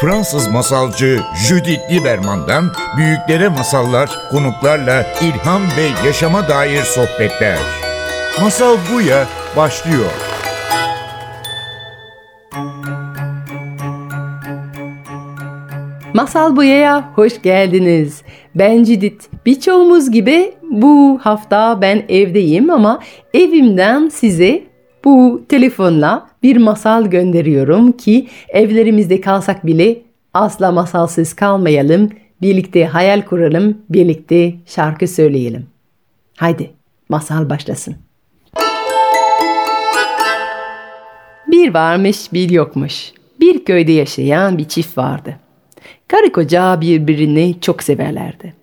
Fransız masalcı Judith Lieberman'dan büyüklere masallar, konuklarla ilham ve yaşama dair sohbetler. Masal Buya başlıyor. Masal Buya'ya hoş geldiniz. Ben Cidit. Birçoğumuz gibi bu hafta ben evdeyim ama evimden size bu telefonla bir masal gönderiyorum ki evlerimizde kalsak bile asla masalsız kalmayalım. Birlikte hayal kuralım, birlikte şarkı söyleyelim. Haydi masal başlasın. Bir varmış bir yokmuş. Bir köyde yaşayan bir çift vardı. Karı koca birbirini çok severlerdi.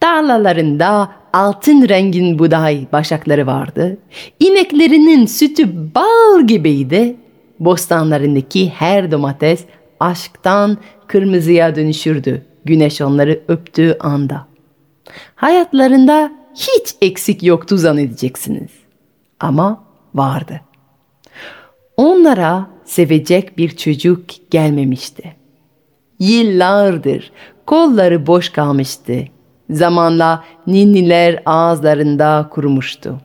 Tarlalarında altın rengin buğday başakları vardı. İneklerinin sütü bal gibiydi. Bostanlarındaki her domates aşktan kırmızıya dönüşürdü güneş onları öptüğü anda. Hayatlarında hiç eksik yoktu zannedeceksiniz. Ama vardı. Onlara sevecek bir çocuk gelmemişti. Yıllardır kolları boş kalmıştı. Zamanla ninniler ağızlarında kurumuştu.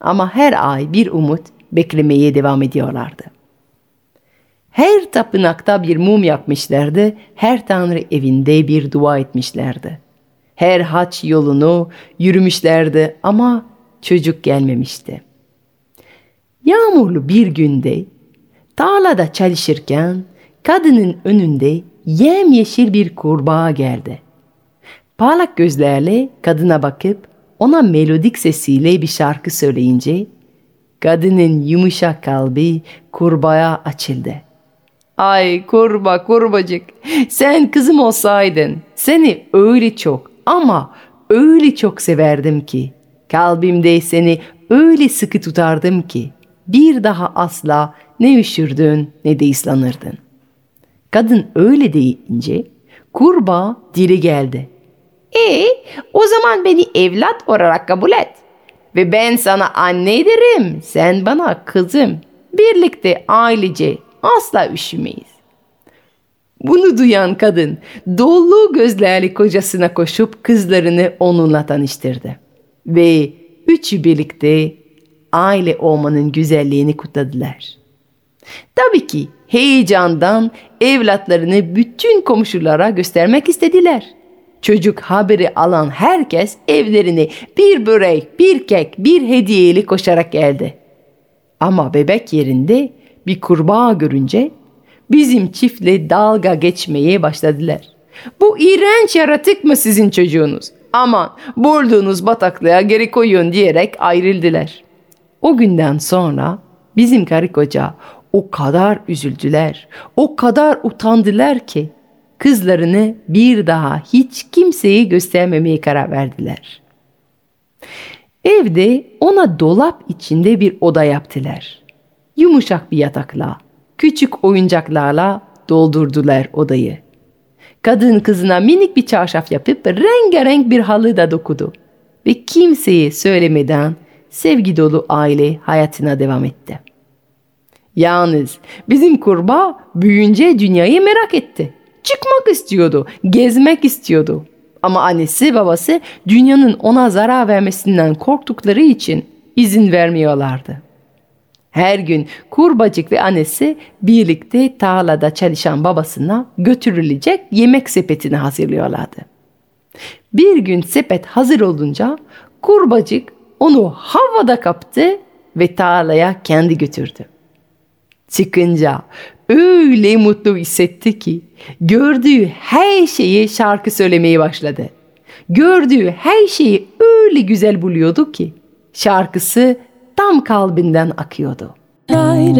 Ama her ay bir umut beklemeye devam ediyorlardı. Her tapınakta bir mum yakmışlardı, her tanrı evinde bir dua etmişlerdi. Her haç yolunu yürümüşlerdi ama çocuk gelmemişti. Yağmurlu bir günde tarlada çalışırken kadının önünde yemyeşil bir kurbağa geldi. Parlak gözlerle kadına bakıp ona melodik sesiyle bir şarkı söyleyince kadının yumuşak kalbi kurbağaya açıldı. Ay kurba kurbacık sen kızım olsaydın seni öyle çok ama öyle çok severdim ki kalbimde seni öyle sıkı tutardım ki bir daha asla ne üşürdün ne de ıslanırdın. Kadın öyle deyince kurbağa dili geldi. E o zaman beni evlat olarak kabul et. Ve ben sana anne derim, sen bana kızım. Birlikte ailece asla üşümeyiz. Bunu duyan kadın dolu gözlerli kocasına koşup kızlarını onunla tanıştırdı. Ve üçü birlikte aile olmanın güzelliğini kutladılar. Tabii ki heyecandan evlatlarını bütün komşulara göstermek istediler. Çocuk haberi alan herkes evlerine bir börek, bir kek, bir hediyeli koşarak geldi. Ama bebek yerinde bir kurbağa görünce bizim çiftle dalga geçmeye başladılar. Bu iğrenç yaratık mı sizin çocuğunuz? Aman bulduğunuz bataklığa geri koyun diyerek ayrıldılar. O günden sonra bizim karı koca o kadar üzüldüler, o kadar utandılar ki kızlarını bir daha hiç kimseyi göstermemeye karar verdiler. Evde ona dolap içinde bir oda yaptılar. Yumuşak bir yatakla, küçük oyuncaklarla doldurdular odayı. Kadın kızına minik bir çarşaf yapıp rengarenk bir halı da dokudu. Ve kimseye söylemeden sevgi dolu aile hayatına devam etti. Yalnız bizim kurbağa büyüyünce dünyayı merak etti. Çıkmak istiyordu, gezmek istiyordu. Ama annesi babası dünyanın ona zarar vermesinden korktukları için izin vermiyorlardı. Her gün kurbacık ve annesi birlikte tarlada çalışan babasına götürülecek yemek sepetini hazırlıyorlardı. Bir gün sepet hazır olunca kurbacık onu havada kaptı ve tarlaya kendi götürdü. Çıkınca öyle mutlu hissetti ki gördüğü her şeyi şarkı söylemeye başladı. Gördüğü her şeyi öyle güzel buluyordu ki şarkısı tam kalbinden akıyordu. Lay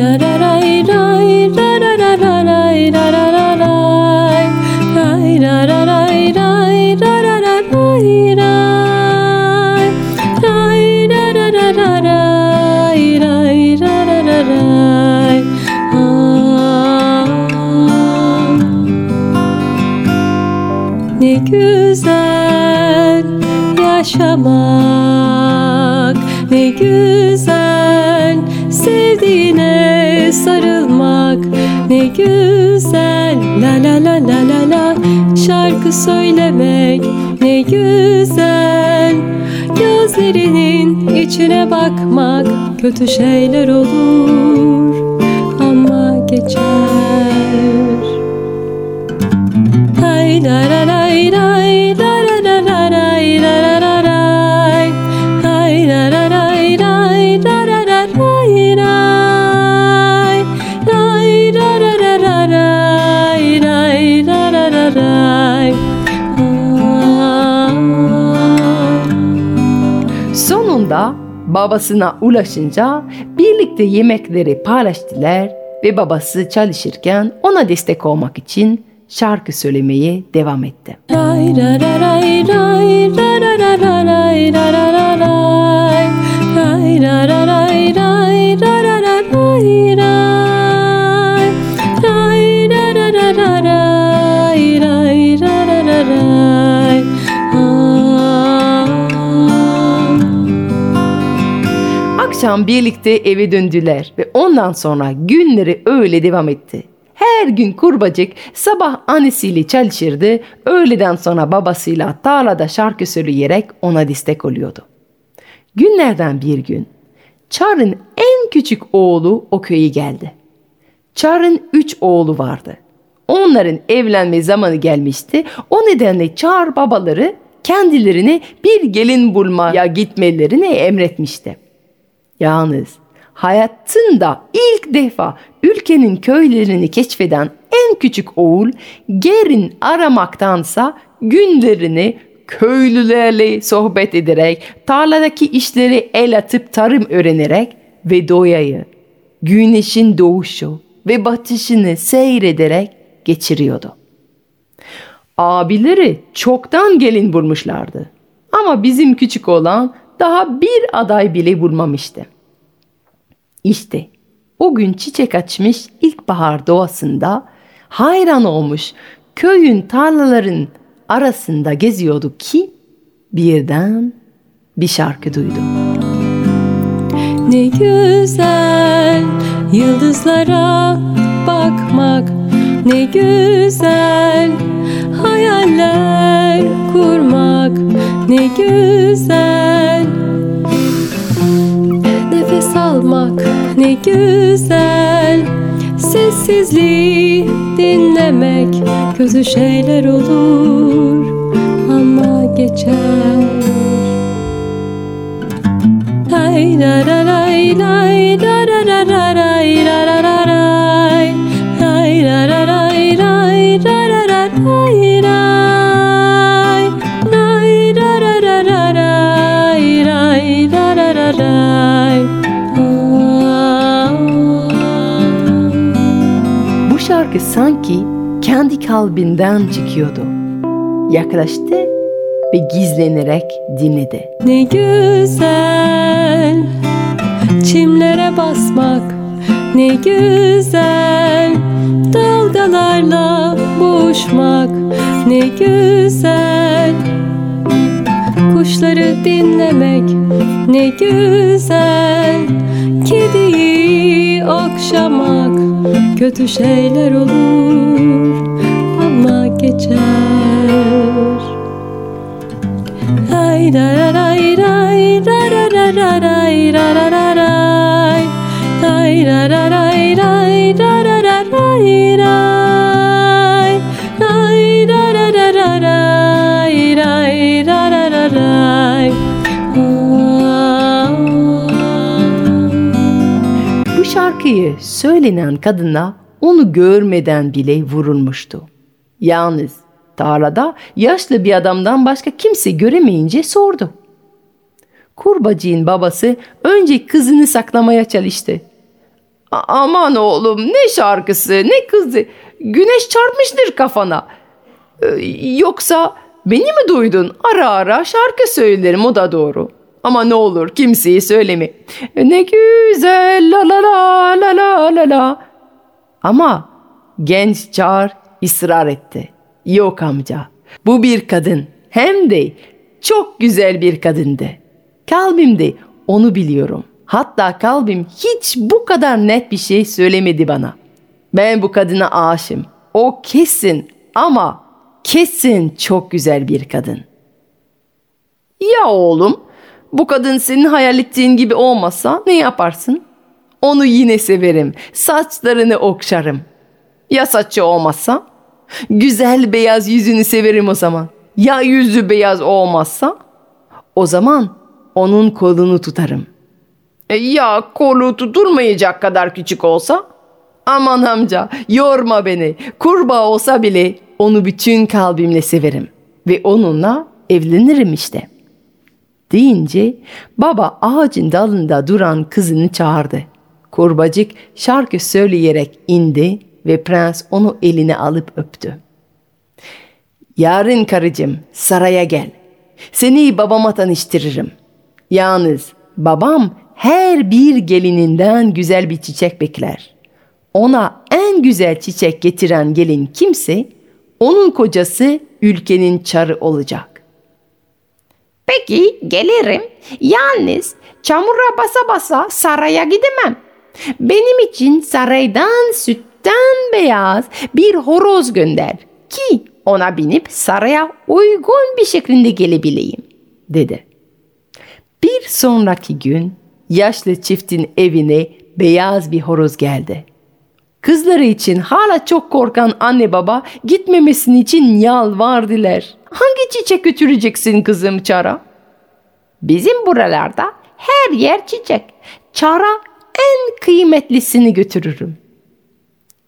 güzel yaşamak. Ne güzel sevdiğine sarılmak. Ne güzel La la la la la la Şarkı söylemek. Ne güzel Gözlerinin içine bakmak. Kötü şeyler olur babasına ulaşınca birlikte yemekleri paylaştılar ve babası çalışırken ona destek olmak için şarkı söylemeye devam etti. Akşam birlikte eve döndüler ve ondan sonra günleri öyle devam etti. Her gün kurbacık sabah annesiyle çalışırdı, öğleden sonra babasıyla tarlada şarkı söyleyerek ona destek oluyordu. Günlerden bir gün Char'ın en küçük oğlu o köye geldi. Char'ın üç oğlu vardı. Onların evlenme zamanı gelmişti. O nedenle Char babaları kendilerine bir gelin bulmaya gitmelerini emretmişti. Yalnız hayatında ilk defa ülkenin köylerini keşfeden en küçük oğul gerin aramaktansa günlerini köylülerle sohbet ederek, tarladaki işleri el atıp tarım öğrenerek ve doğayı, güneşin doğuşu ve batışını seyrederek geçiriyordu. Abileri çoktan gelin bulmuşlardı. Ama bizim küçük olan daha bir aday bile bulmamıştı. İşte o gün çiçek açmış ilkbahar doğasında hayran olmuş köyün tarlaların arasında geziyordu ki birden bir şarkı duydu. Ne güzel yıldızlara bakmak Ne güzel hayaller kurmak Ne güzel ne güzel Sessizliği dinlemek. Kötü şeyler olur ama geçer. Lay la la lay lay la la la la lay la la la sanki kendi kalbinden çıkıyordu. Yaklaştı ve gizlenerek dinledi. Ne güzel çimlere basmak ne güzel dalgalarla boğuşmak ne güzel kuşları dinlemek ne güzel kediyi okşamak kötü şeyler olur ama geçer Lay la la lay lay la la Bu şarkıyı söylenen kadına onu görmeden bile vurulmuştu. Yalnız tarlada yaşlı bir adamdan başka kimse göremeyince sordu. Kurbacığın babası önce kızını saklamaya çalıştı. "A- Aman oğlum ne şarkısı ne kızı güneş çarpmıştır kafana. Ee, Yoksa beni mi duydun? Ara ara şarkı söylerim o da doğru. Ama ne olur kimseye söyleme. Ne güzel la la la la la la la. Ama genç çağır ısrar etti. Yok amca bu bir kadın hem de çok güzel bir kadındı. Kalbimde onu biliyorum. Hatta kalbim hiç bu kadar net bir şey söylemedi bana. Ben bu kadına aşığım. O kesin ama kesin çok güzel bir kadın. Ya oğlum, bu kadın senin hayal ettiğin gibi olmasa ne yaparsın? Onu yine severim. Saçlarını okşarım. Ya saçı olmazsa? Güzel beyaz yüzünü severim o zaman. Ya yüzü beyaz olmazsa? O zaman onun kolunu tutarım. E ya kolu tutulmayacak kadar küçük olsa? Aman amca yorma beni. Kurbağa olsa bile onu bütün kalbimle severim. Ve onunla evlenirim işte. Deyince baba ağacın dalında duran kızını çağırdı. Kurbacık şarkı söyleyerek indi ve prens onu eline alıp öptü. Yarın karıcığım saraya gel. Seni babama tanıştırırım. Yalnız babam her bir gelininden güzel bir çiçek bekler. Ona en güzel çiçek getiren gelin kimse onun kocası ülkenin çarı olacak. Peki gelirim. Yalnız çamura basa basa saraya gidemem. Benim için saraydan sütten beyaz bir horoz gönder ki ona binip saraya uygun bir şekilde gelebileyim, dedi. Bir sonraki gün yaşlı çiftin evine beyaz bir horoz geldi. Kızları için hala çok korkan anne baba gitmemesini için yalvardılar. Hangi çiçek götüreceksin kızım çara? Bizim buralarda her yer çiçek. Çara en kıymetlisini götürürüm.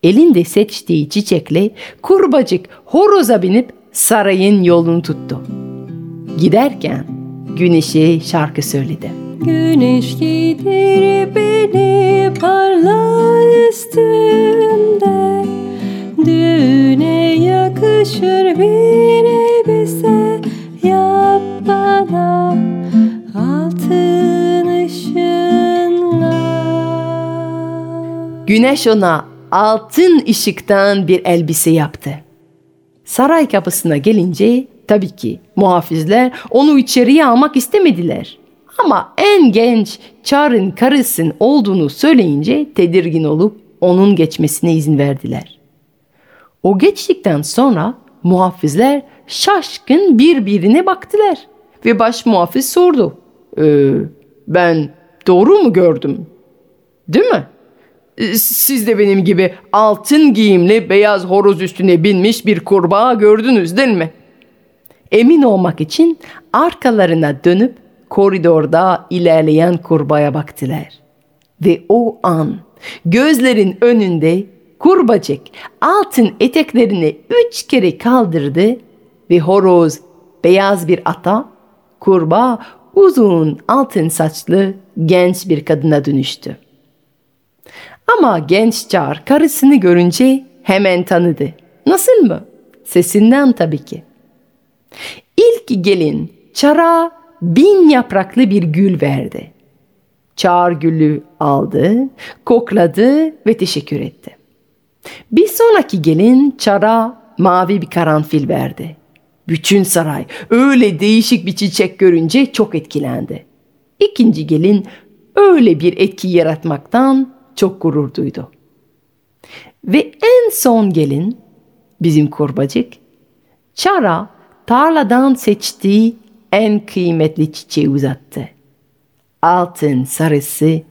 Elinde seçtiği çiçekle kurbacık horoza binip sarayın yolunu tuttu. Giderken güneşe şarkı söyledi. Güneş gider beni parla üstünde Düğüne yakışır bir elbise Yap bana Güneş ona altın ışıktan bir elbise yaptı. Saray kapısına gelince tabii ki muhafizler onu içeriye almak istemediler. Ama en genç Çar'ın karısın olduğunu söyleyince tedirgin olup onun geçmesine izin verdiler. O geçtikten sonra muhafizler şaşkın birbirine baktılar ve baş muhafiz sordu. "Ee, ben doğru mu gördüm? Değil mi? Ee, Siz de benim gibi altın giyimli beyaz horoz üstüne binmiş bir kurbağa gördünüz değil mi? Emin olmak için arkalarına dönüp koridorda ilerleyen kurbağaya baktılar. Ve o an gözlerin önünde kurbacık altın eteklerini üç kere kaldırdı ve horoz beyaz bir ata, kurbağa uzun altın saçlı genç bir kadına dönüştü. Ama genç çar karısını görünce hemen tanıdı. Nasıl mı? Sesinden tabii ki. İlk gelin çara bin yapraklı bir gül verdi. Çar gülü aldı, kokladı ve teşekkür etti. Bir sonraki gelin çara mavi bir karanfil verdi. Bütün saray öyle değişik bir çiçek görünce çok etkilendi. İkinci gelin öyle bir etki yaratmaktan çok gurur duydu. Ve en son gelin bizim kurbacık Çara tarladan seçtiği en kıymetli çiçeği uzattı. Altın sarısı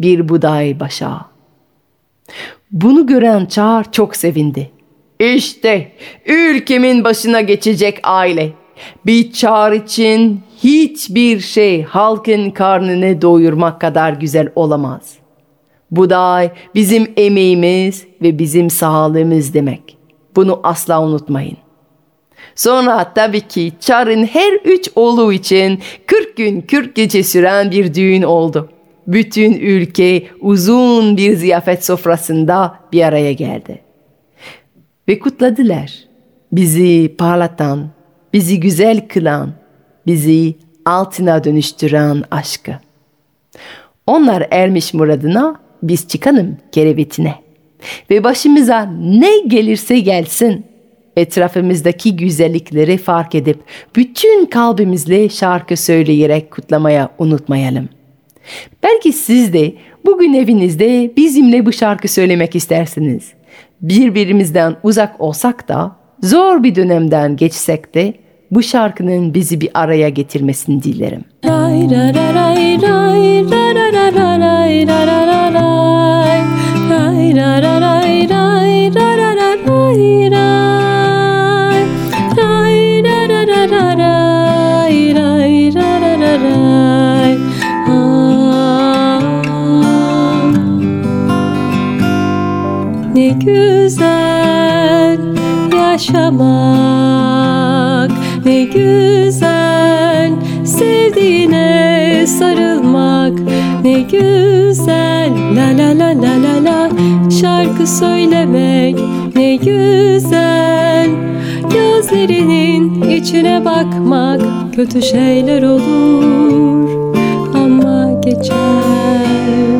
bir buday başağı. Bunu gören Çar çok sevindi. İşte ülkemin başına geçecek aile. Bir çağ için hiçbir şey halkın karnını doyurmak kadar güzel olamaz. Buday bizim emeğimiz ve bizim sağlığımız demek. Bunu asla unutmayın. Sonra tabii ki Çar'ın her üç oğlu için 40 gün 40 gece süren bir düğün oldu. Bütün ülke uzun bir ziyafet sofrasında bir araya geldi. Ve kutladılar. Bizi parlatan, bizi güzel kılan, bizi altına dönüştüren aşkı. Onlar ermiş muradına, biz çıkanım kerevetine. Ve başımıza ne gelirse gelsin etrafımızdaki güzellikleri fark edip bütün kalbimizle şarkı söyleyerek kutlamaya unutmayalım. Belki siz de bugün evinizde bizimle bu şarkı söylemek istersiniz. Birbirimizden uzak olsak da zor bir dönemden geçsek de bu şarkının bizi bir araya getirmesini dilerim. que şarkı söylemek ne güzel. Gözlerinin içine bakmak kötü şeyler olur. Ama geçer.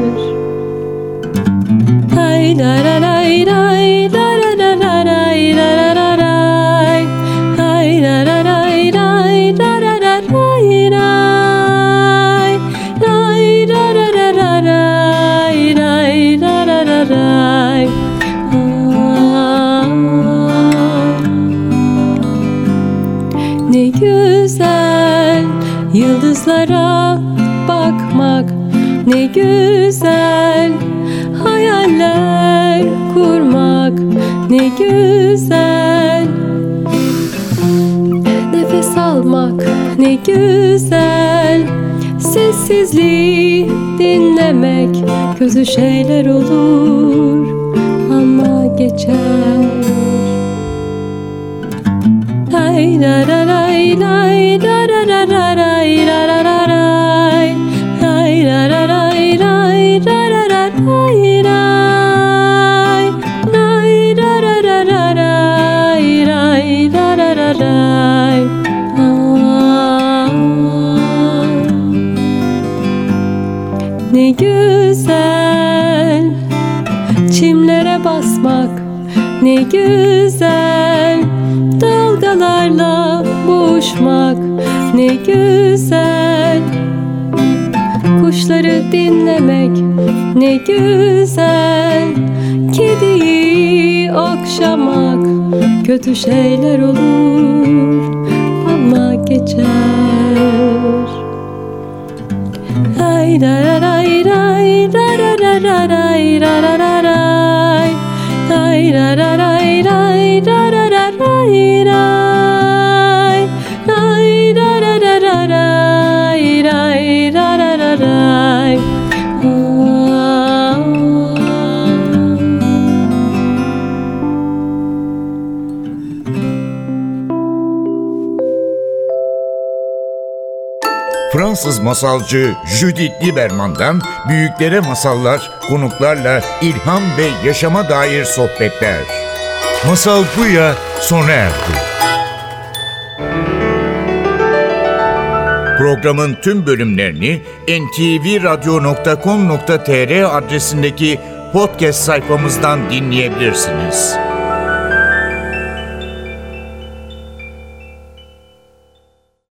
Yıldızlara bakmak ne güzel. Hayaller kurmak ne güzel. Nefes almak ne güzel. Sessizliği dinlemek Gözü şeyler olur ama geçer. Lay la la lay lay la la la la güzel. Kediyi okşamak Kötü şeyler olur. Ama geçer. Ay da ra ra ray ray ray ray ray ray ray Fransız masalcı Judith Lieberman'dan büyüklere masallar, konuklarla ilham ve yaşama dair sohbetler. Masal Buya sona erdi. Programın tüm bölümlerini ntvradio.com.tr adresindeki podcast sayfamızdan dinleyebilirsiniz.